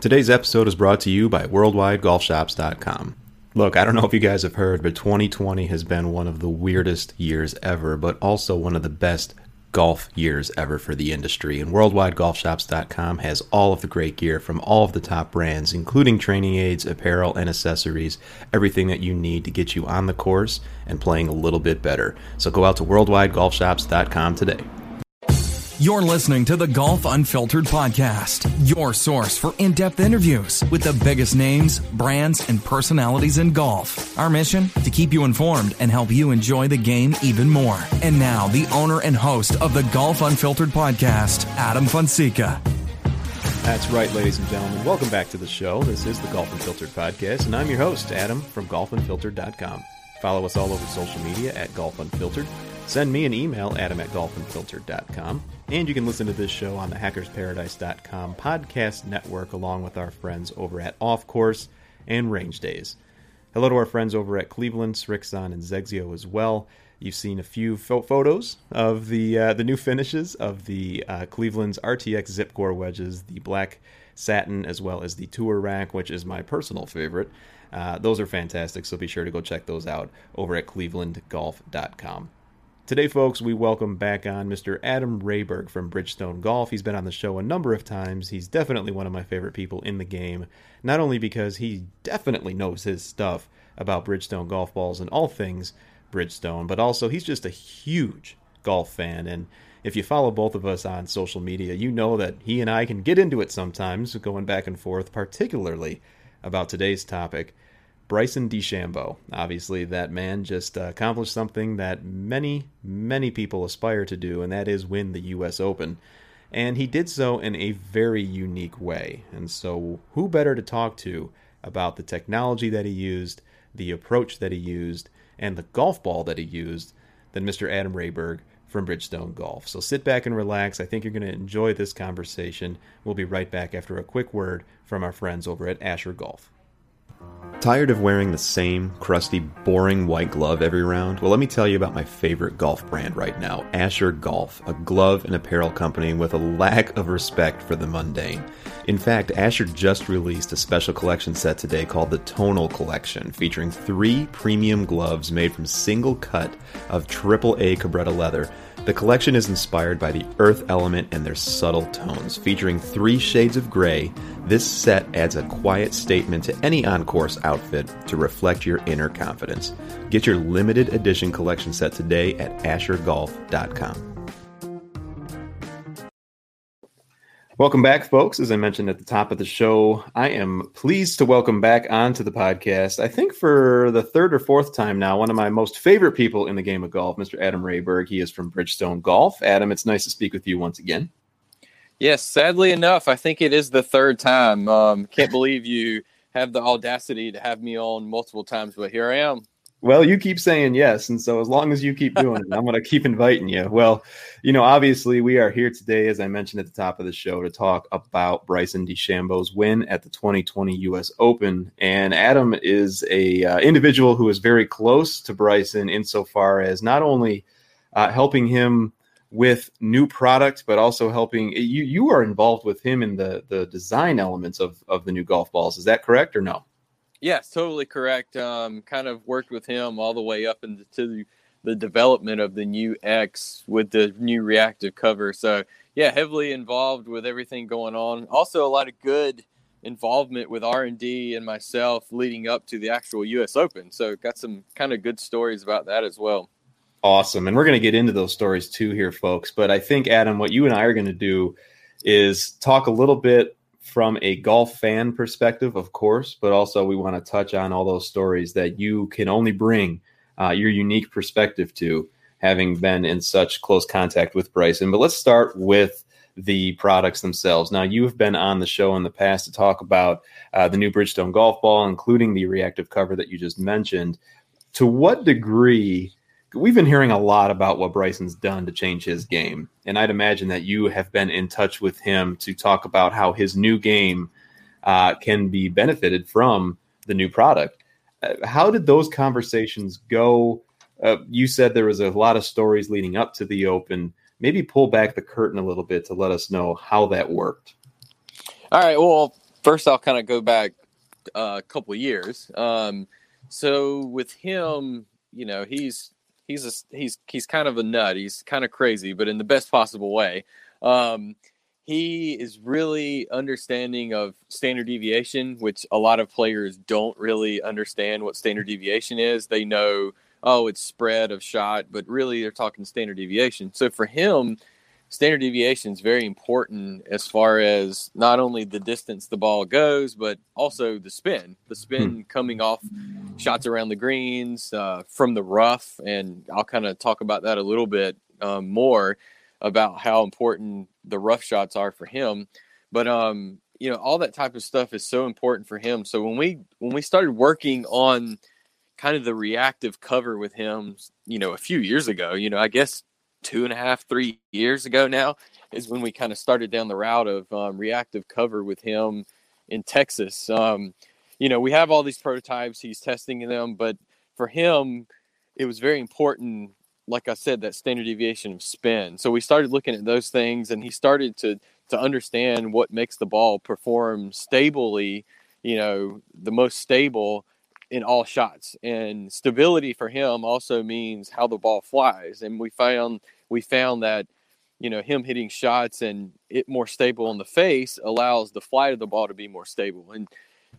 Today's episode is brought to you by WorldwideGolfShops.com. Look, I don't know if you guys have heard, but 2020 has been one of the weirdest years ever, but also one of the best golf years ever for the industry. And WorldwideGolfShops.com has all of the great gear from all of the top brands, including training aids, apparel, and accessories, everything that you need to get you on the course and playing a little bit better. So go out to WorldwideGolfShops.com today. You're listening to the Golf Unfiltered podcast, your source for in depth interviews with the biggest names, brands, and personalities in golf. Our mission? To keep you informed and help you enjoy the game even more. And now, the owner and host of the Golf Unfiltered podcast, Adam Fonseca. That's right, ladies and gentlemen. Welcome back to the show. This is the Golf Unfiltered podcast, and I'm your host, Adam from golfunfiltered.com. Follow us all over social media at Golf Unfiltered. Send me an email, adam at golfunfiltered.com. And you can listen to this show on the hackersparadise.com podcast network along with our friends over at Off Course and Range Days. Hello to our friends over at Cleveland, Srixon, and XXIO as well. You've seen a few fo- photos of the uh, the new finishes of the uh, Cleveland's RTX Zip Core wedges, the black satin, as well as the Tour Rack, which is my personal favorite. Uh, those are fantastic, so be sure to go check those out over at clevelandgolf.com. Today, folks, we welcome back on Mr. Adam Rehberg from Bridgestone Golf. He's been on the show a number of times. He's definitely one of my favorite people in the game, not only because he definitely knows his stuff about Bridgestone golf balls and all things Bridgestone, but also he's just a huge golf fan. And if you follow both of us on social media, you know that he and I can get into it sometimes, going back and forth, particularly about today's topic. Bryson DeChambeau. Obviously, that man just accomplished something that many, many people aspire to do, and that is win the U.S. Open. And he did so in a very unique way. And so, who better to talk to about the technology that he used, the approach that he used, and the golf ball that he used than Mr. Adam Rehberg from Bridgestone Golf. So sit back and relax. I think you're going to enjoy this conversation. We'll be right back after a quick word from our friends over at Asher Golf. Tired of wearing the same crusty, boring white glove every round? Well, let me tell you about my favorite golf brand right now, Asher Golf, a glove and apparel company with a lack of respect for the mundane. In fact, Asher just released a special collection set today called the Tonal Collection, featuring three premium gloves made from single cut of AAA Cabretta leather the collection is inspired by the earth element and their subtle tones. Featuring three shades of gray, this set adds a quiet statement to any on course outfit to reflect your inner confidence. Get your limited edition collection set today at AsherGolf.com. Welcome back, folks. As I mentioned at the top of the show, I am pleased to welcome back onto the podcast, I think for the third or fourth time now, one of my most favorite people in the game of golf, Mr. Adam Rehberg. He is from Bridgestone Golf. Adam, it's nice to speak with you once again. Yes, sadly enough, I think it is the third time. Um, can't believe you have the audacity to have me on multiple times, but here I am. Well, you keep saying yes. And so as long as you keep doing it, I'm going to keep inviting you. Well, you know, obviously we are here today, as I mentioned at the top of the show, to talk about Bryson DeChambeau's win at the 2020 U.S. Open. And Adam is a uh, individual who is very close to Bryson insofar as not only uh, helping him with new product, but also helping you. You are involved with him in the the design elements of of the new golf balls. Is that correct or no? Yes, totally correct. Um, kind of worked with him all the way up into the, the development of the new X with the new reactive cover. So yeah, heavily involved with everything going on. Also, a lot of good involvement with R and D and myself leading up to the actual U.S. Open. So got some kind of good stories about that as well. Awesome, and we're going to get into those stories too here, folks. But I think Adam, what you and I are going to do is talk a little bit from a golf fan perspective, of course, but also we want to touch on all those stories that you can only bring uh, your unique perspective to, having been in such close contact with Bryson. But let's start with the products themselves. Now, you've been on the show in the past to talk about uh, the new Bridgestone golf ball, including the reactive cover that you just mentioned. To what degree? We've been hearing a lot about what Bryson's done to change his game. And I'd imagine that you have been in touch with him to talk about how his new game uh, can be benefited from the new product. Uh, how did those conversations go? Uh, you said there was a lot of stories leading up to the Open maybe pull back the curtain a little bit to let us know how that worked. All right. Well, first I'll kind of go back uh, a couple years. Um, so with him, you know, he's he's a, he's he's kind of a nut. He's kind of crazy, but in the best possible way. Um, he is really understanding of standard deviation, which a lot of players don't really understand what standard deviation is. They know oh, it's spread of shot, but really they're talking standard deviation. So for him, standard deviation is very important as far as not only the distance the ball goes, but also the spin. The spin hmm. coming off shots around the greens uh, from the rough, and I'll kind of talk about that a little bit um, more about how important the rough shots are for him. But um, you know, all that type of stuff is so important for him. So when we when we started working on kind of the reactive cover with him, you know, a few years ago, you know, I guess two and a half, three years ago now is when we kind of started down the route of um, reactive cover with him in Texas. Um, you know, we have all these prototypes, he's testing them, but for him, it was very important, like I said, that standard deviation of spin. So we started looking at those things and he started to to understand what makes the ball perform stably, you know, the most stable in all shots. And stability for him also means how the ball flies. And we found we found that you know him hitting shots and it more stable in the face allows the flight of the ball to be more stable. And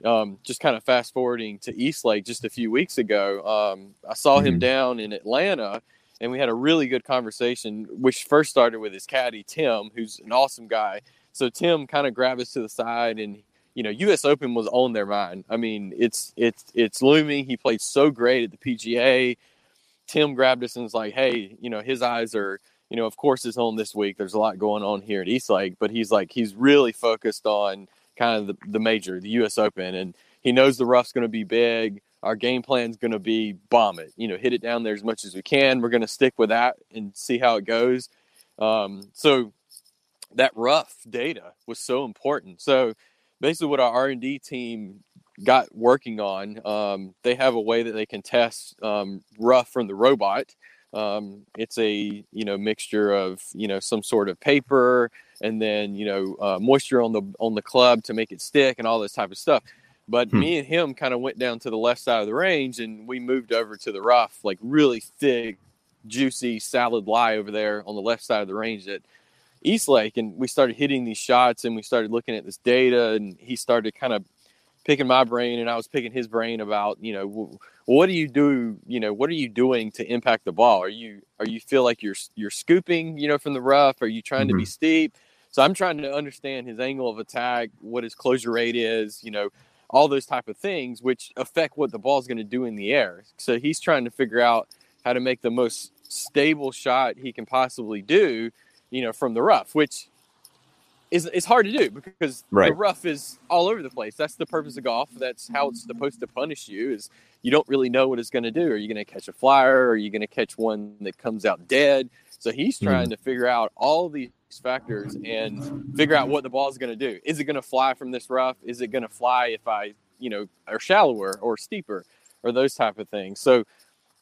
um, just kind of fast forwarding to East Lake just a few weeks ago, um, I saw mm-hmm. him down in Atlanta. And we had a really good conversation, which first started with his caddy, Tim, who's an awesome guy. So Tim kind of grabbed us to the side and you know, U.S. Open was on their mind. I mean, it's it's it's looming. He played so great at the PGA. Tim grabbed us and was like, "Hey, you know, his eyes are, you know, of course, it's on this week. There's a lot going on here at East Lake, but he's like, he's really focused on kind of the, the major, the U.S. Open, and he knows the rough's going to be big. Our game plan's going to be bomb it, you know, hit it down there as much as we can. We're going to stick with that and see how it goes. Um, so that rough data was so important. So basically what our r&d team got working on um, they have a way that they can test um, rough from the robot um, it's a you know mixture of you know some sort of paper and then you know uh, moisture on the on the club to make it stick and all this type of stuff but hmm. me and him kind of went down to the left side of the range and we moved over to the rough like really thick juicy salad lie over there on the left side of the range that East Lake, and we started hitting these shots, and we started looking at this data, and he started kind of picking my brain, and I was picking his brain about, you know, what do you do, you know, what are you doing to impact the ball? Are you are you feel like you're you're scooping, you know, from the rough? Are you trying mm-hmm. to be mm-hmm. steep? So I'm trying to understand his angle of attack, what his closure rate is, you know, all those type of things, which affect what the ball is going to do in the air. So he's trying to figure out how to make the most stable shot he can possibly do you know, from the rough, which is it's hard to do because right. the rough is all over the place. That's the purpose of golf. That's how it's supposed to punish you. Is you don't really know what it's going to do. Are you going to catch a flyer? Are you going to catch one that comes out dead? So he's hmm. trying mm. to figure out all these factors and figure out what the ball is going to do. Is it going to fly from this rough? Is it going to fly if I, you know, are shallower or steeper or those type of things? So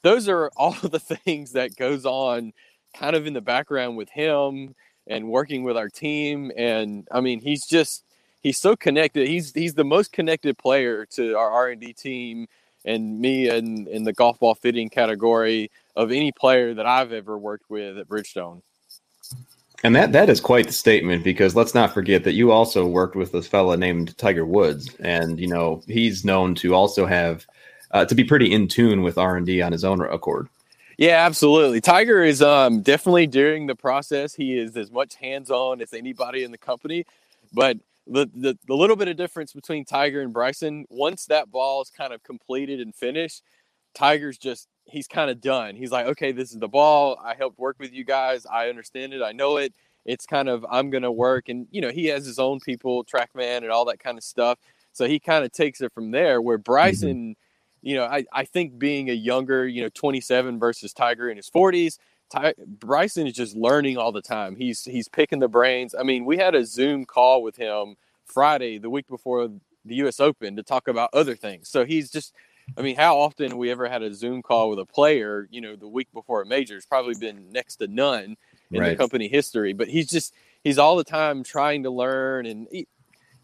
those are all of the things that goes on kind of in the background with him and working with our team. And I mean, he's just he's so connected. He's he's the most connected player to our R and D team and me and in the golf ball fitting category of any player that I've ever worked with at Bridgestone. And that that is quite the statement because let's not forget that you also worked with this fella named Tiger Woods, and you know he's known to also have uh, to be pretty in tune with R and D on his own accord. Yeah, absolutely. Tiger is um, definitely during the process. He is as much hands on as anybody in the company. But the, the, the little bit of difference between Tiger and Bryson, once that ball is kind of completed and finished, Tiger's just he's kind of done. He's like, okay, this is the ball. I helped work with you guys. I understand it. I know it. It's kind of I'm going to work, and you know he has his own people, TrackMan, and all that kind of stuff. So he kind of takes it from there. Where Bryson, mm-hmm. You know, I I think being a younger, you know, 27 versus Tiger in his 40s. Ty- Bryson is just learning all the time. He's he's picking the brains. I mean, we had a Zoom call with him Friday, the week before the U.S. Open, to talk about other things. So he's just I mean, how often have we ever had a Zoom call with a player, you know, the week before a major? It's probably been next to none in right. the company history. But he's just, he's all the time trying to learn. And, he,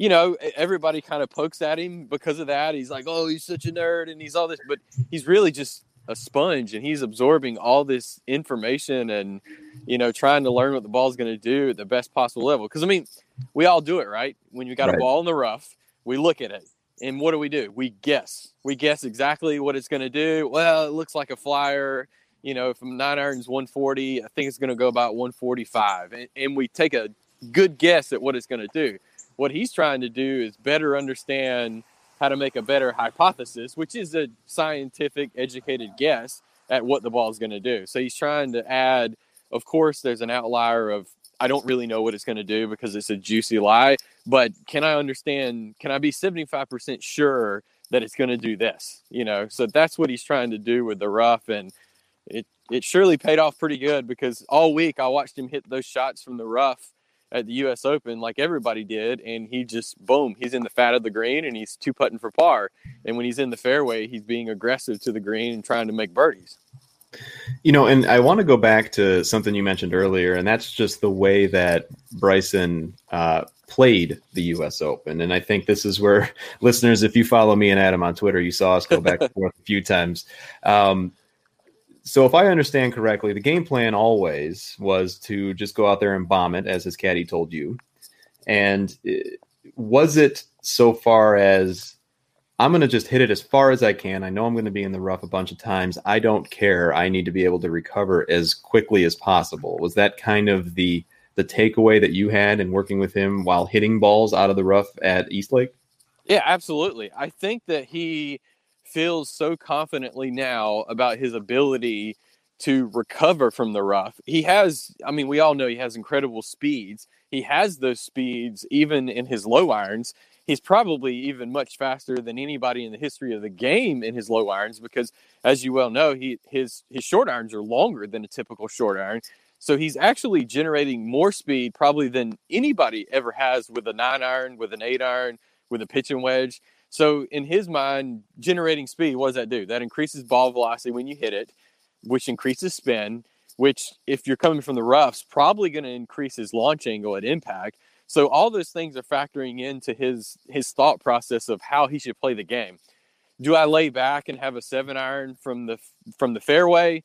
you know, everybody kind of pokes at him because of that. He's like, oh, he's such a nerd and he's all this. But he's really just a sponge and he's absorbing all this information and, you know, trying to learn what the ball's going to do at the best possible level. Because, I mean, we all do it, right? When you got right. a ball in the rough, we look at it and what do we do? We guess. We guess exactly what it's going to do. Well, it looks like a flyer. You know, from nine irons 140, I think it's going to go about 145. And, and we take a good guess at what it's going to do. What he's trying to do is better understand how to make a better hypothesis, which is a scientific, educated guess at what the ball is going to do. So he's trying to add, of course, there's an outlier of I don't really know what it's going to do because it's a juicy lie. But can I understand? Can I be 75% sure that it's going to do this? You know, so that's what he's trying to do with the rough. And it, it surely paid off pretty good because all week I watched him hit those shots from the rough at the U.S. Open like everybody did, and he just boom, he's in the fat of the green and he's two putting for par. And when he's in the fairway, he's being aggressive to the green and trying to make birdies. You know, and I want to go back to something you mentioned earlier, and that's just the way that Bryson uh, played the U.S. Open. And I think this is where listeners, if you follow me and Adam on Twitter, you saw us go back and forth a few times. Um, so, if I understand correctly, the game plan always was to just go out there and bomb it, as his caddy told you. And uh, was it so far as I'm going to just hit it as far as I can. I know I'm going to be in the rough a bunch of times. I don't care. I need to be able to recover as quickly as possible. Was that kind of the the takeaway that you had in working with him while hitting balls out of the rough at Eastlake? Yeah, absolutely. I think that he feels so confidently now about his ability to recover from the rough. He has, I mean, we all know he has incredible speeds. He has those speeds even in his low irons he's probably even much faster than anybody in the history of the game in his low irons because as you well know he his his short irons are longer than a typical short iron so he's actually generating more speed probably than anybody ever has with a 9 iron with an 8 iron with a pitching wedge so in his mind generating speed what does that do that increases ball velocity when you hit it which increases spin which if you're coming from the roughs probably going to increase his launch angle at impact so all those things are factoring into his his thought process of how he should play the game. Do I lay back and have a seven iron from the from the fairway,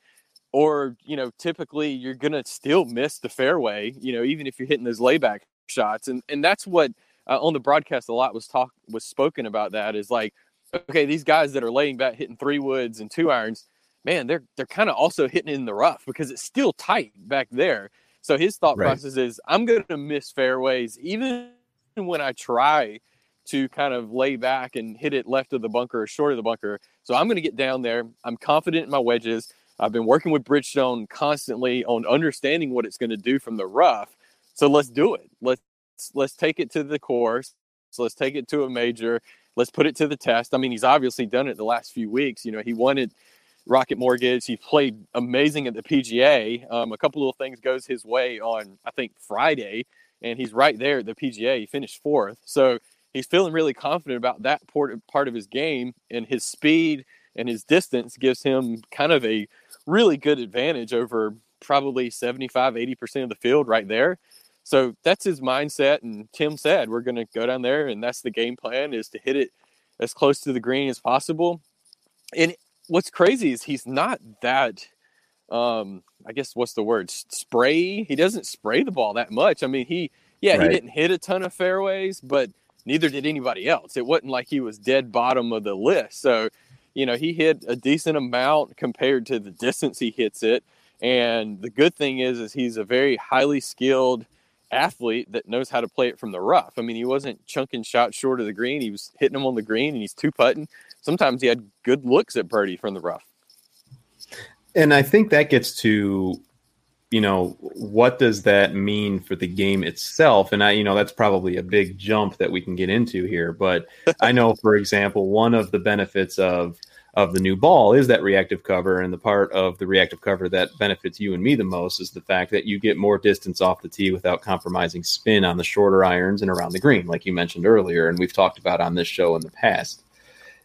or you know, typically you're gonna still miss the fairway. You know, even if you're hitting those layback shots, and and that's what uh, on the broadcast a lot was talk was spoken about. That is like, okay, these guys that are laying back hitting three woods and two irons, man, they're they're kind of also hitting in the rough because it's still tight back there. So his thought right. process is I'm going to miss fairways even when I try to kind of lay back and hit it left of the bunker or short of the bunker. So I'm going to get down there. I'm confident in my wedges. I've been working with Bridgestone constantly on understanding what it's going to do from the rough. So let's do it. Let's let's take it to the course. So let's take it to a major. Let's put it to the test. I mean, he's obviously done it the last few weeks. You know, he wanted Rocket Mortgage. He played amazing at the PGA. Um, a couple little things goes his way on I think Friday, and he's right there at the PGA. He finished fourth, so he's feeling really confident about that part of his game, and his speed and his distance gives him kind of a really good advantage over probably 75 80% of the field right there so that's his mindset and tim said we're going to go down there and that's the game plan is to hit it as close to the green as possible and what's crazy is he's not that um I guess what's the word spray. He doesn't spray the ball that much. I mean, he yeah, right. he didn't hit a ton of fairways, but neither did anybody else. It wasn't like he was dead bottom of the list. So, you know, he hit a decent amount compared to the distance he hits it. And the good thing is is he's a very highly skilled athlete that knows how to play it from the rough. I mean, he wasn't chunking shots short of the green. He was hitting them on the green and he's two putting sometimes he had good looks at birdie from the rough. And I think that gets to you know, what does that mean for the game itself? And I, you know, that's probably a big jump that we can get into here. But I know, for example, one of the benefits of of the new ball is that reactive cover, and the part of the reactive cover that benefits you and me the most is the fact that you get more distance off the tee without compromising spin on the shorter irons and around the green, like you mentioned earlier, and we've talked about on this show in the past.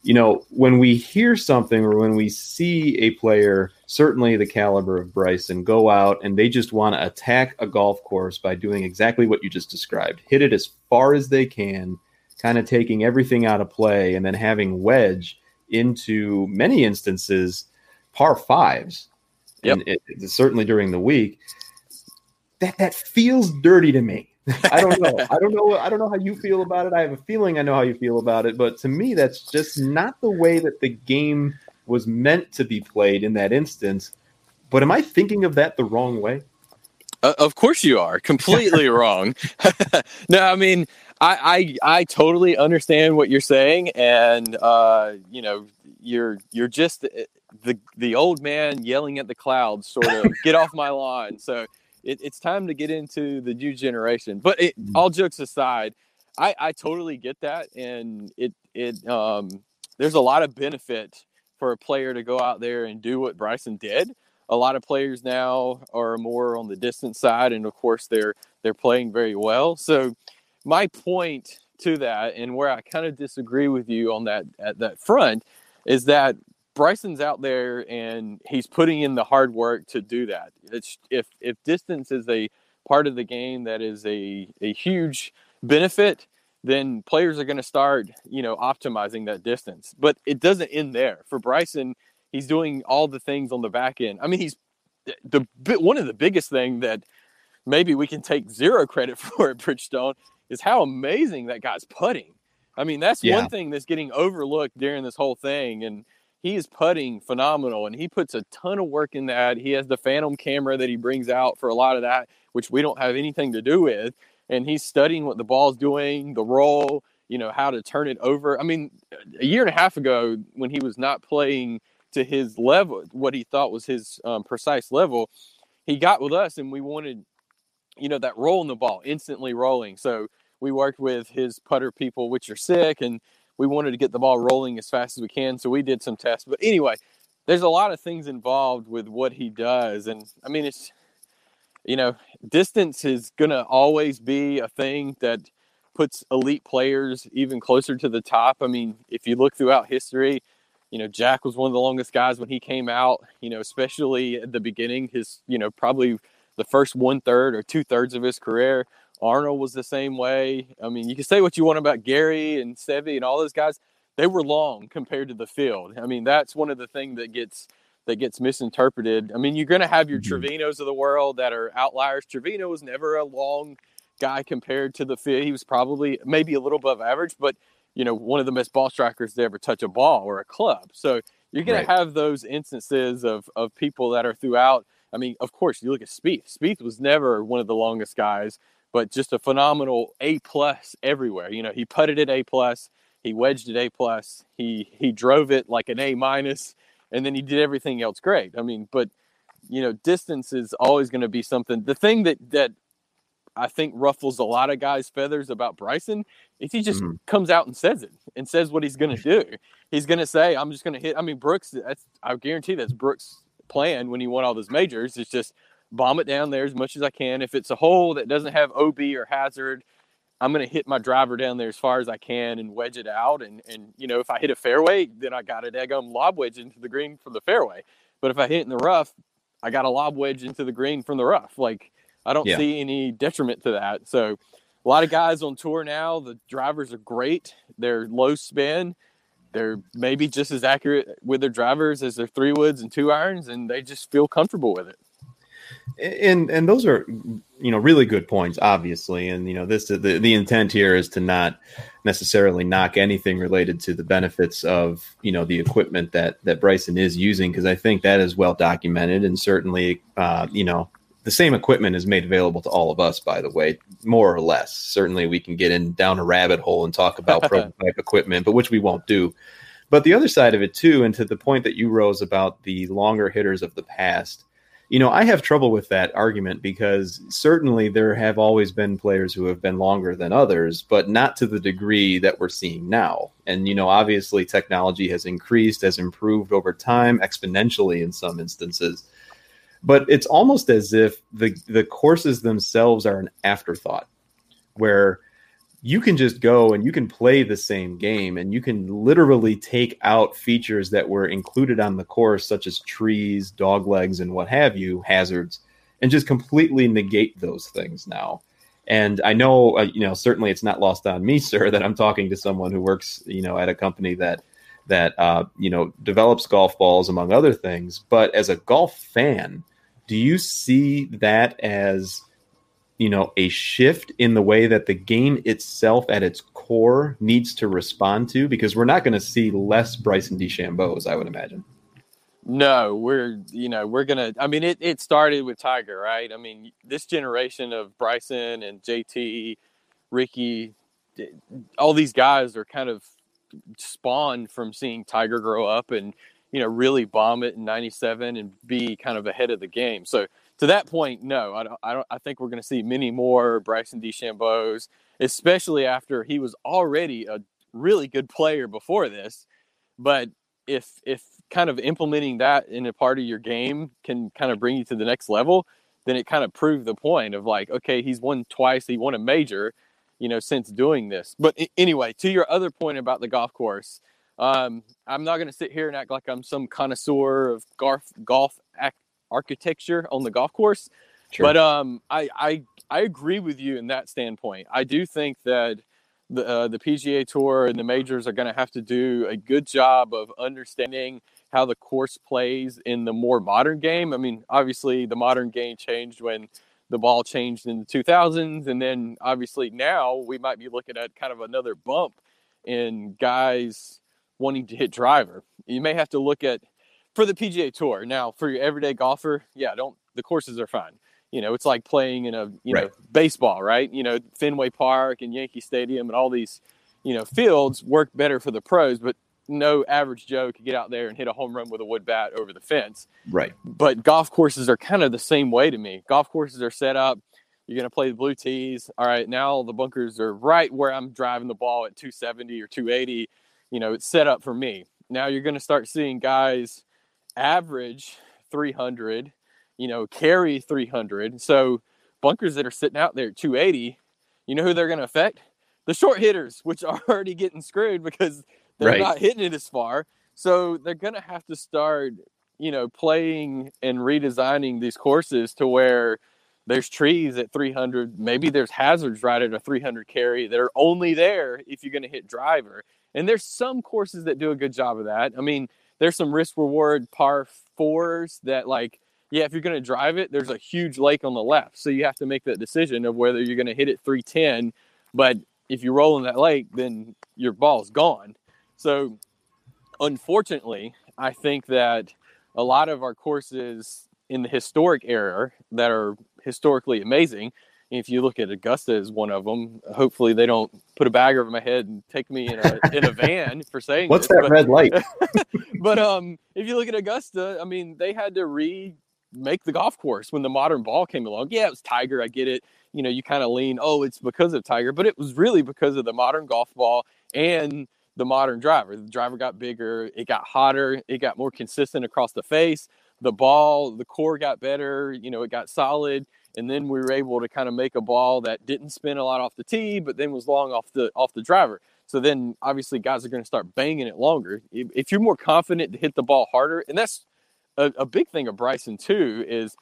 You know, when we hear something or when we see a player, certainly the caliber of Bryson, go out and they just want to attack a golf course by doing exactly what you just described hit it as far as they can, kind of taking everything out of play, and then having wedge into many instances par fives. Yep. And it, it, certainly during the week, that, that feels dirty to me I don't know. I don't know. I don't know how you feel about it. I have a feeling I know how you feel about it, but to me, that's just not the way that the game was meant to be played in that instance. But am I thinking of that the wrong way? Uh, of course you are completely wrong. no, I mean, I, I, I totally understand what you're saying, and uh, you know, you're you're just the the old man yelling at the clouds, sort of. Get off my lawn. So it, it's time to get into the new generation. But it, mm. all jokes aside, I, I totally get that, and it it um, there's a lot of benefit for a player to go out there and do what Bryson did. A lot of players now are more on the distance side, and of course they're they're playing very well. So my point to that, and where I kind of disagree with you on that at that front, is that Bryson's out there and he's putting in the hard work to do that. It's, if if distance is a part of the game that is a a huge benefit, then players are going to start you know optimizing that distance. But it doesn't end there. For Bryson, he's doing all the things on the back end. I mean, he's the one of the biggest thing that maybe we can take zero credit for at Bridgestone is how amazing that guy's putting. I mean, that's yeah. one thing that's getting overlooked during this whole thing and he is putting phenomenal and he puts a ton of work in that. He has the phantom camera that he brings out for a lot of that, which we don't have anything to do with. And he's studying what the ball's doing, the roll, you know, how to turn it over. I mean, a year and a half ago, when he was not playing to his level, what he thought was his um, precise level, he got with us and we wanted, you know, that roll in the ball, instantly rolling. So we worked with his putter people, which are sick, and we wanted to get the ball rolling as fast as we can. So we did some tests. But anyway, there's a lot of things involved with what he does. And I mean, it's, you know, distance is going to always be a thing that puts elite players even closer to the top. I mean, if you look throughout history, you know, Jack was one of the longest guys when he came out, you know, especially at the beginning, his, you know, probably the first one third or two thirds of his career. Arnold was the same way. I mean, you can say what you want about Gary and Seve and all those guys. They were long compared to the field. I mean, that's one of the things that gets that gets misinterpreted. I mean, you're going to have your mm-hmm. Trevinos of the world that are outliers. Trevino was never a long guy compared to the field. He was probably maybe a little above average, but you know, one of the best ball strikers to ever touch a ball or a club. So you're going right. to have those instances of of people that are throughout. I mean, of course, you look at Spieth. Spieth was never one of the longest guys but just a phenomenal A plus everywhere. You know, he putted it A plus, he wedged it A plus, he he drove it like an A minus, and then he did everything else great. I mean, but you know, distance is always going to be something. The thing that that I think ruffles a lot of guys' feathers about Bryson is he just mm-hmm. comes out and says it and says what he's going to do. He's going to say, "I'm just going to hit." I mean, Brooks. That's I guarantee that's Brooks' plan when he won all those majors. It's just bomb it down there as much as I can. If it's a hole that doesn't have OB or hazard, I'm going to hit my driver down there as far as I can and wedge it out. And, and you know, if I hit a fairway, then I got a daggum lob wedge into the green from the fairway. But if I hit in the rough, I got a lob wedge into the green from the rough. Like, I don't yeah. see any detriment to that. So, a lot of guys on tour now, the drivers are great. They're low spin. They're maybe just as accurate with their drivers as their three woods and two irons, and they just feel comfortable with it and and those are you know really good points obviously. And you know this the, the intent here is to not necessarily knock anything related to the benefits of you know the equipment that that bryson is using because i think that is well documented. And certainly uh, you know the same equipment is made available to all of us by the way more or less. Certainly we can get in down a rabbit hole and talk about prototype equipment but which we won't do. But the other side of it too and to the point that you rose about the longer hitters of the past you know, I have trouble with that argument because certainly there have always been players who have been longer than others, but not to the degree that we're seeing now. And, you know, obviously technology has increased, has improved over time exponentially in some instances. But it's almost as if the, the courses themselves are an afterthought where you can just go and you can play the same game and you can literally take out features that were included on the course such as trees dog legs and what have you hazards and just completely negate those things now. And i know uh, you know certainly it's not lost on me sir that i'm talking to someone who works you know at a company that that uh, you know develops golf balls among other things. But as a golf fan do you see that as you know a shift in the way that the game itself at its core needs to respond to because we're not going to see less Bryson DeChambeau's I would imagine. No, we're you know we're gonna. I mean, it it started with Tiger, right? I mean, this generation of Bryson and JT, Rickie, all these guys are kind of spawned from seeing Tiger grow up and you know really bomb it in '97 and be kind of ahead of the game. So to that point, no, I don't. I, don't, I think we're going to see many more Bryson DeChambeau's, especially after he was already a really good player before this. But if if kind of implementing that in a part of your game can kind of bring you to the next level, then it kind of proved the point of like, okay, he's won twice, he won a major, you know, since doing this. But anyway, to your other point about the golf course, um, I'm not going to sit here and act like I'm some connoisseur of golf golf architecture on the golf course. Sure. But um, I, I I agree with you in that standpoint. I do think that the uh, the PGA Tour and the majors are going to have to do a good job of understanding how the course plays in the more modern game. I mean, obviously the modern game changed when the ball changed in the 2000s, and then obviously now we might be looking at kind of another bump in guys wanting to hit driver. You may have to look at for the PGA Tour. Now, for your everyday golfer, yeah, don't the courses are fine. You know, it's like playing in a you right. know baseball, right? You know, Fenway Park and Yankee Stadium and all these you know fields work better for the pros, but no average Joe could get out there and hit a home run with a wood bat over the fence. Right. But golf courses are kind of the same way to me. Golf courses are set up. You're going to play the blue tees. All right, now the bunkers are right where I'm driving the ball at 270 or 280. You know, it's set up for me. Now you're going to start seeing guys average 300, you know, carry 300. So bunkers that are sitting out there at 280, you know who they're going to affect? The short hitters, which are already getting screwed because they're right. not hitting it as far. So they're going to have to start, you know, playing and redesigning these courses to where there's trees at 300. Maybe there's hazards right at a 300 carry that are only there if you're going to hit driver. And there's some courses that do a good job of that. I mean, there's some risk reward par fours that like yeah if you're going to drive it there's a huge lake on the left. So you have to make that decision of whether you're going to hit it 310 but if you roll in that lake then your ball's gone. So unfortunately i think that a lot of our courses in the historic era that are historically amazing if you look at Augusta as one of them, hopefully they don't put a bag over my head and take me in a in a van for saying what's this, that but, red light. but um, if you look at Augusta, I mean, they had to remake the golf course when the modern ball came along. Yeah, it was Tiger. I get it. You know, you kind of lean, oh, it's because of Tiger, but it was really because of the modern golf ball and the modern driver. The driver got bigger, it got hotter, it got more consistent across the face. The ball, the core got better. You know, it got solid and then we were able to kind of make a ball that didn't spin a lot off the tee, but then was long off the off the driver. So then obviously guys are going to start banging it longer. If you're more confident to hit the ball harder, and that's a, a big thing of Bryson too, is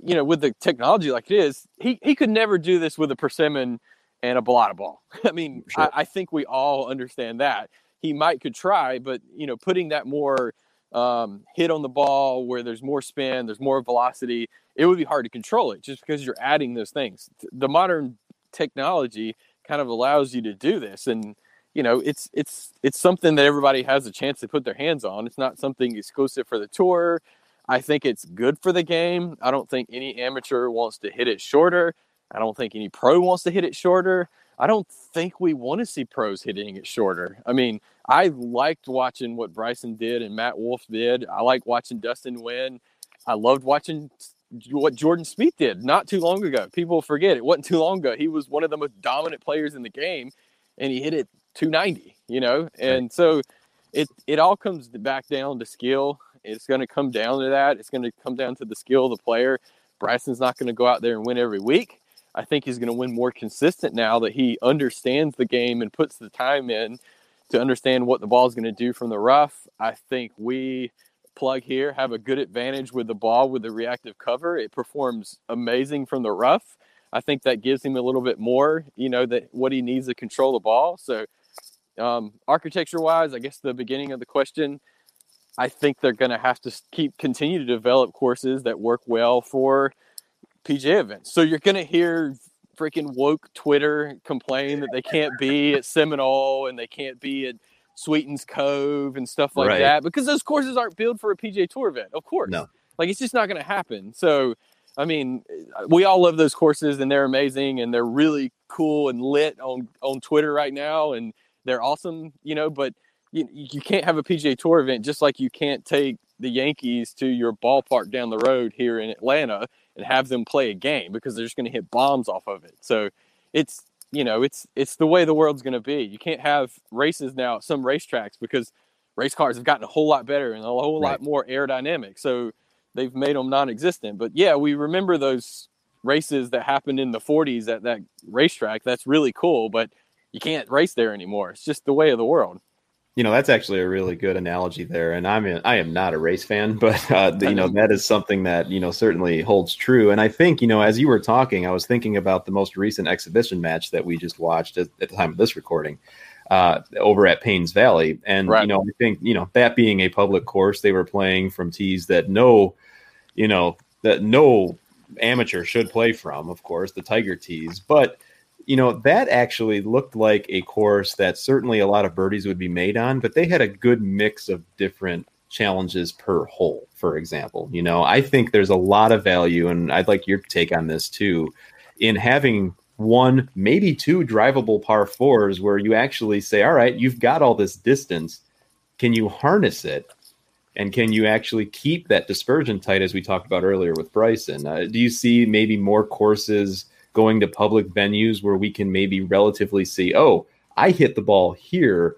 you know with the technology like it is, he he could never do this with a persimmon and a balata ball. I mean, sure. I, I think we all understand that he might could try, but you know, putting that more um, hit on the ball where there's more spin, there's more velocity, it would be hard to control it just because you're adding those things. The modern technology kind of allows you to do this and you know it's it's it's something that everybody has a chance to put their hands on. It's not something exclusive for the tour. I think it's good for the game. I don't think any amateur wants to hit it shorter. I don't think any pro wants to hit it shorter i don't think we want to see pros hitting it shorter i mean i liked watching what bryson did and matt Wolff did i like watching dustin win i loved watching what Jordan Spieth did not too long ago. People forget it wasn't too long ago. He was one of the most dominant players in the game, and he hit it 290. You know, and so it it all comes back down to skill. It's going to come down to that. It's going to come down to the skill of the player. Bryson's not going to go out there and win every week. I think he's going to win more consistent now that he understands the game and puts the time in to understand what the ball is going to do from the rough. I think we plug here have a good advantage with the ball with the reactive cover. It performs amazing from the rough. I think that gives him a little bit more, you know, that what he needs to control the ball. So, um, architecture wise, I guess the beginning of the question, I think they're going to have to keep continue to develop courses that work well for PGA events. So you're going to hear freaking woke Twitter complain that they can't be at Seminole and they can't be at Sweetens Cove and stuff like right. that because those courses aren't built for a PGA Tour event. Of course, no, like it's just not going to happen. So, I mean, uh, we all love those courses and they're amazing and they're really cool and lit on on Twitter right now and they're awesome, you know. But you you can't have a PGA Tour event just like you can't take the Yankees to your ballpark down the road here in Atlanta and have them play a game because they're just going to hit bombs off of it. So it's you know it's it's the way the world's going to be. You can't have races now at some racetracks because race cars have gotten a whole lot better and a whole right. lot more aerodynamic. So they've made them non-existent. But yeah, we remember those races that happened in the 40s at that racetrack. That's really cool, but you can't race there anymore. It's just the way of the world you know that's actually a really good analogy there and i'm in, i am not a race fan but uh, you know that is something that you know certainly holds true and i think you know as you were talking i was thinking about the most recent exhibition match that we just watched at, at the time of this recording uh, over at Paynes Valley, and right. you know, I think you know that being a public course, they were playing from tees that no, you know, that no amateur should play from. Of course, the Tiger tees, but you know, that actually looked like a course that certainly a lot of birdies would be made on, but they had a good mix of different challenges per hole, for example. You know, I think there's a lot of value, and I'd like your take on this too, in having one, maybe two drivable par fours where you actually say, all right, you've got all this distance. Can you harness it? And can you actually keep that dispersion tight, as we talked about earlier with Bryson? Uh, do you see maybe more courses? Going to public venues where we can maybe relatively see, oh, I hit the ball here.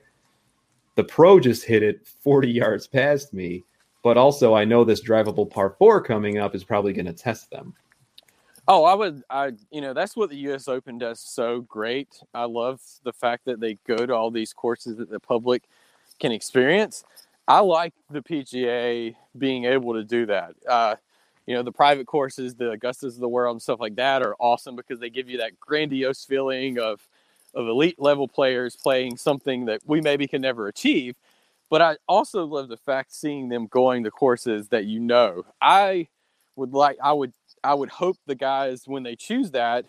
The pro just hit it 40 yards past me, but also I know this drivable par four coming up is probably going to test them. Oh, I would, I, you know, that's what the U.S. Open does so great. I love the fact that they go to all these courses that the public can experience. I like the PGA being able to do that. Uh, you know the private courses the augustas of the world and stuff like that are awesome because they give you that grandiose feeling of of elite level players playing something that we maybe can never achieve. But i also love the fact seeing them going to courses that you know. I would like i would i would hope the guys when they choose that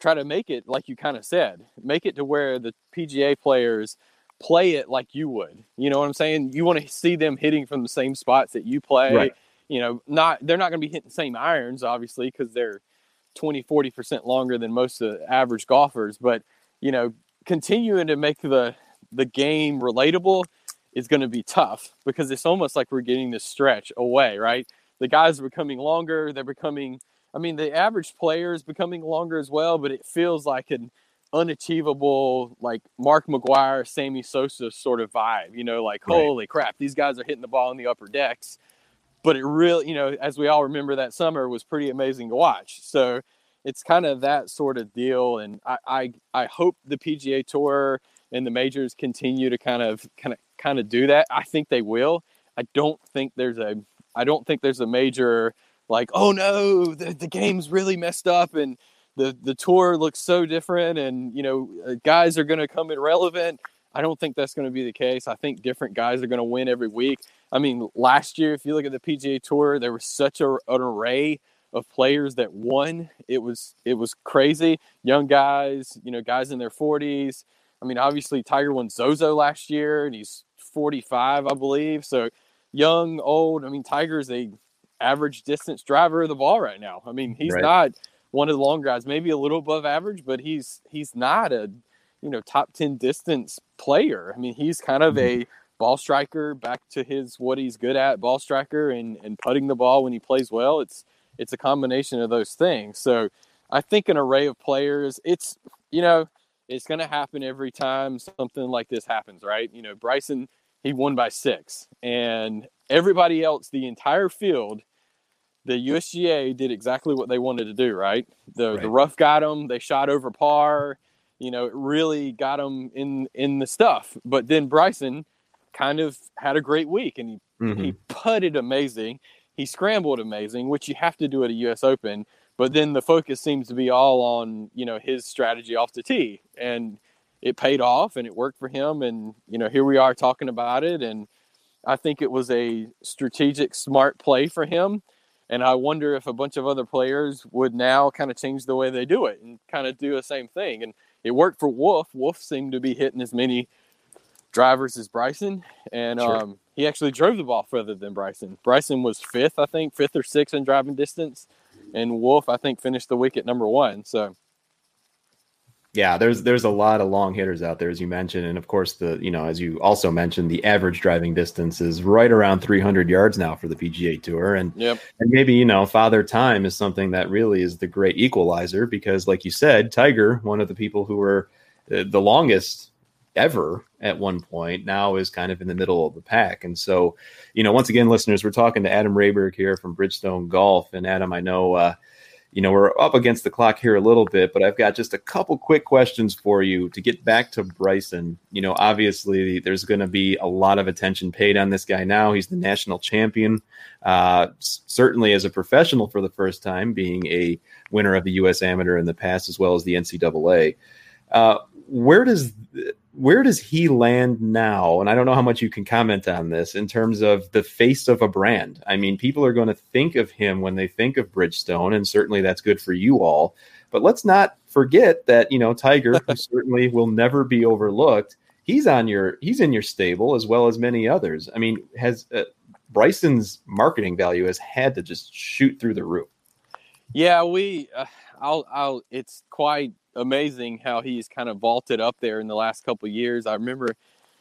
try to make it like you kind of said make it to where the pga players play it like you would. You know what i'm saying? You want to see them hitting from the same spots that you play. Right you know, not they're not going to be hitting the same irons, obviously, because they're 20, 40% longer than most of the average golfers. But, you know, continuing to make the the game relatable is going to be tough because it's almost like we're getting this stretch away, right? The guys are becoming longer. They're becoming, I mean, the average player is becoming longer as well, but it feels like an unachievable, like Mark McGwire, Sammy Sosa sort of vibe, you know, like, right. holy crap, these guys are hitting the ball in the upper decks but it really, you know, as we all remember that summer was pretty amazing to watch. So it's kind of that sort of deal. And I, I, I hope the PGA Tour and the majors continue to kind of, kind of, kind of do that. I think they will. I don't think there's a, I don't think there's a major like, oh no, the, the game's really messed up and the the tour looks so different, and you know, uh, guys are going to come irrelevant. I don't think that's going to be the case. I think different guys are going to win every week. I mean, last year, if you look at the PGA Tour, there was such a, an array of players that won. It was it was crazy. Young guys, you know, guys in their 40s. I mean, obviously Tiger won Zozo last year, and he's 45, I believe. So young, old. I mean, Tiger's a average distance driver of the ball right now. I mean, he's right. not one of the long guys, maybe a little above average, but he's he's not a you know top 10 distance player i mean he's kind of mm-hmm. a ball striker back to his what he's good at ball striker and and putting the ball when he plays well it's it's a combination of those things. So I think an array of players, it's, you know, it's going to happen every time something like this happens, right? You know, Bryson, he won by six, and everybody else, the entire field, the USGA did exactly what they wanted to do, right? The right. the rough got them, they shot over par, you know, it really got them in in the stuff. But then Bryson kind of had a great week, and he mm-hmm. he putted amazing, he scrambled amazing, which you have to do at a U.S. Open. But then the focus seems to be all on you know his strategy off the tee, and it paid off and it worked for him. And you know here we are talking about it, and I think it was a strategic, smart play for him. And I wonder if a bunch of other players would now kind of change the way they do it and kind of do the same thing. And it worked for Wolff. Wolff seemed to be hitting as many drivers is Bryson, and sure. um, he actually drove the ball further than Bryson. Bryson was fifth, I think, fifth or sixth in driving distance, and Wolff, I think, finished the week at number one. So, yeah, there's there's a lot of long hitters out there, as you mentioned, and of course, the you know, as you also mentioned, the average driving distance is right around 300 yards now for the PGA Tour, and yep. and maybe you know, Father Time is something that really is the great equalizer because, like you said, Tiger, one of the people who were uh, the longest ever at one point now is kind of in the middle of the pack. And so, you know, once again, listeners, we're talking to Adam Rehberg here from Bridgestone Golf. And Adam, I know, uh, you know, we're up against the clock here a little bit, but I've got just a couple quick questions for you to get back to Bryson. You know, obviously, there's going to be a lot of attention paid on this guy now. He's the national champion, uh, certainly as a professional for the first time, being a winner of the U.S. Amateur in the past, as well as the NCAA. Uh, where does where does he land now? And I don't know how much you can comment on this in terms of the face of a brand. I mean, people are going to think of him when they think of Bridgestone, and certainly that's good for you all. But let's not forget that you know Tiger, who certainly will never be overlooked. He's on your he's in your stable as well as many others. I mean, has uh, Bryson's marketing value has had to just shoot through the roof. Yeah, we. Uh, I'll. I'll. It's quite amazing how he's kind of vaulted up there in the last couple years. I remember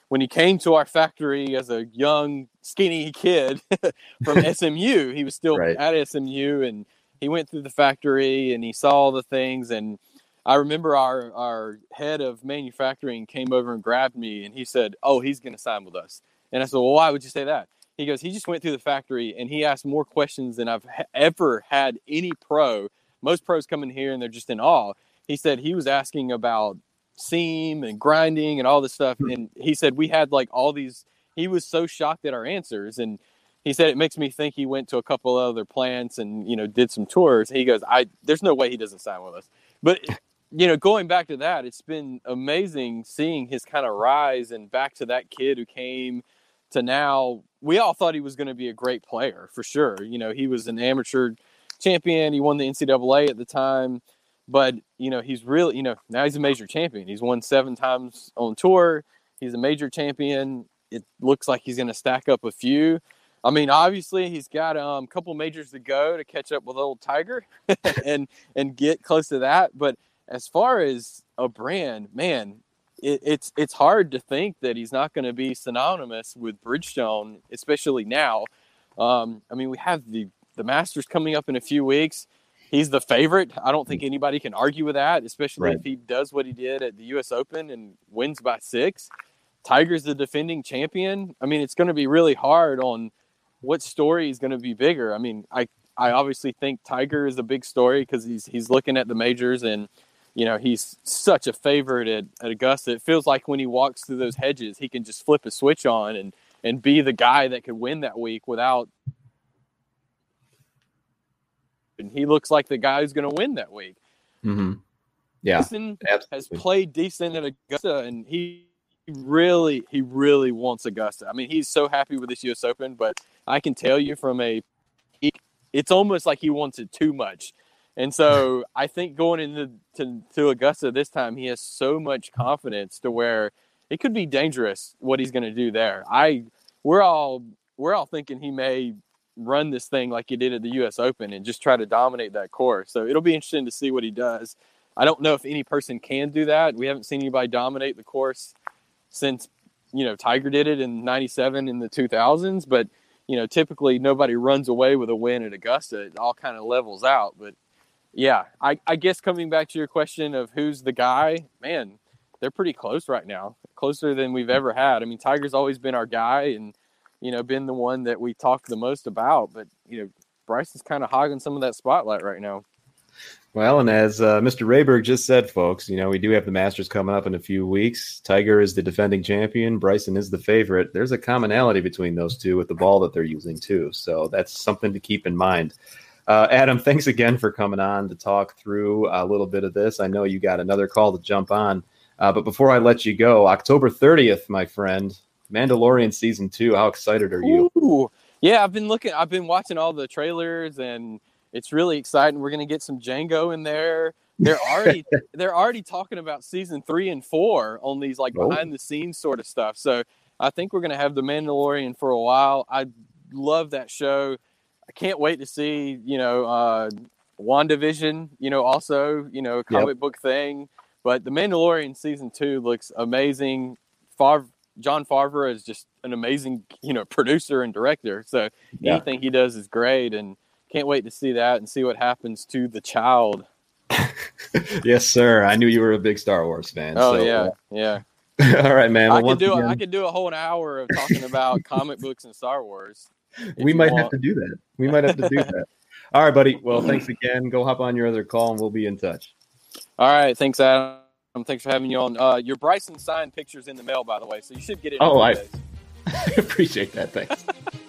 when he came to our factory as a young, skinny kid from SMU. He was still right. at SMU, and he went through the factory and he saw all the things. And I remember our our head of manufacturing came over and grabbed me, and he said, "Oh, he's going to sign with us." And I said, "Well, why would you say that?" He goes, "He just went through the factory and he asked more questions than I've ever had any pro." Most pros come in here and they're just in awe he said he was asking about seam and grinding and all this stuff hmm. and he said we had like all these he was so shocked at our answers and he said it makes me think he went to a couple other plants and you know did some tours he goes i there's no way he doesn't sign with us. But you know going back to that it's been amazing seeing his kind of rise and back to that kid who came to now. We all thought he was going to be a great player for sure. You know he was an amateur champion. He won the ncaa at the time but you know he's really you know now he's a major champion. He's won seven times on tour. He's a major champion. It looks like he's going to stack up a few. I mean, obviously he's got um, a couple majors to go to catch up with old Tiger and and get close to that. But as far as a brand, man, it, it's it's hard to think that he's not going to be synonymous with Bridgestone, especially now. Um, I mean, we have the the Masters coming up in a few weeks he's the favorite. I don't think mm. anybody can argue with that, especially right. if he does what he did at the U.S. Open and wins by six. Tiger's the defending champion. I mean, it's going to be really hard on what story is going to be bigger. I mean, I I obviously think Tiger is a big story because he's he's looking at the majors and you know he's such a favorite at, at Augusta. It feels like when he walks through those hedges, he can just flip a switch on and and be the guy that could win that week without and he looks like the guy who's going to win that week. Mm-hmm. Yeah, has played decent at Augusta, and he really, he really wants Augusta. I mean, he's so happy with this U.S. Open, but I can tell you from a, it's almost like he wants it too much. And so I think going into to, to Augusta this time, he has so much confidence to where it could be dangerous what he's going to do there. I we're all we're all thinking he may run this thing like he did at the U.S. Open and just try to dominate that course. So it'll be interesting to see what he does. I don't know if any person can do that. We haven't seen anybody dominate the course since you know Tiger did it in '97 in the 2000s, but you know, typically nobody runs away with a win at Augusta. It all kind of levels out. But yeah, I, I guess coming back to your question of who's the guy, man, they're pretty close right now, closer than we've ever had. I mean, Tiger's always been our guy and, you know, been the one that we talked the most about. But, you know, Bryson's kind of hogging some of that spotlight right now. Well, and as uh, Mr. Rehberg just said, folks, you know, we do have the Masters coming up in a few weeks. Tiger is the defending champion. Bryson is the favorite. There's a commonality between those two with the ball that they're using, too. So that's something to keep in mind. Uh, Adam, thanks again for coming on to talk through a little bit of this. I know you got another call to jump on. Uh, but before I let you go, October 30th, my friend, Mandalorian season two. How excited are you? Ooh. Yeah, I've been looking, I've been watching all the trailers and it's really exciting. We're going to get some Django in there. They're already they're already talking about season three and four on these like oh. behind the scenes sort of stuff. So I think we're going to have the Mandalorian for a while. I love that show. I can't wait to see you know uh, WandaVision. You know, also you know comic yep. book thing. But the Mandalorian season two looks amazing. Favre, Jon Favreau is just an amazing you know producer and director. So yeah. anything he does is great and can't wait to see that and see what happens to the child. yes, sir. I knew you were a big Star Wars fan. Oh so, yeah, uh, yeah. All right, man. Well, I could do again, a, I could do a whole hour of talking about comic books and Star Wars. We might want. have to do that. We might have to do that. All right, buddy. Well, thanks again. Go hop on your other call, and we'll be in touch. All right. Thanks, Adam. Thanks for having you on. Uh, your Bryson signed pictures in the mail, by the way, so you should get it. Oh, I appreciate that. Thanks.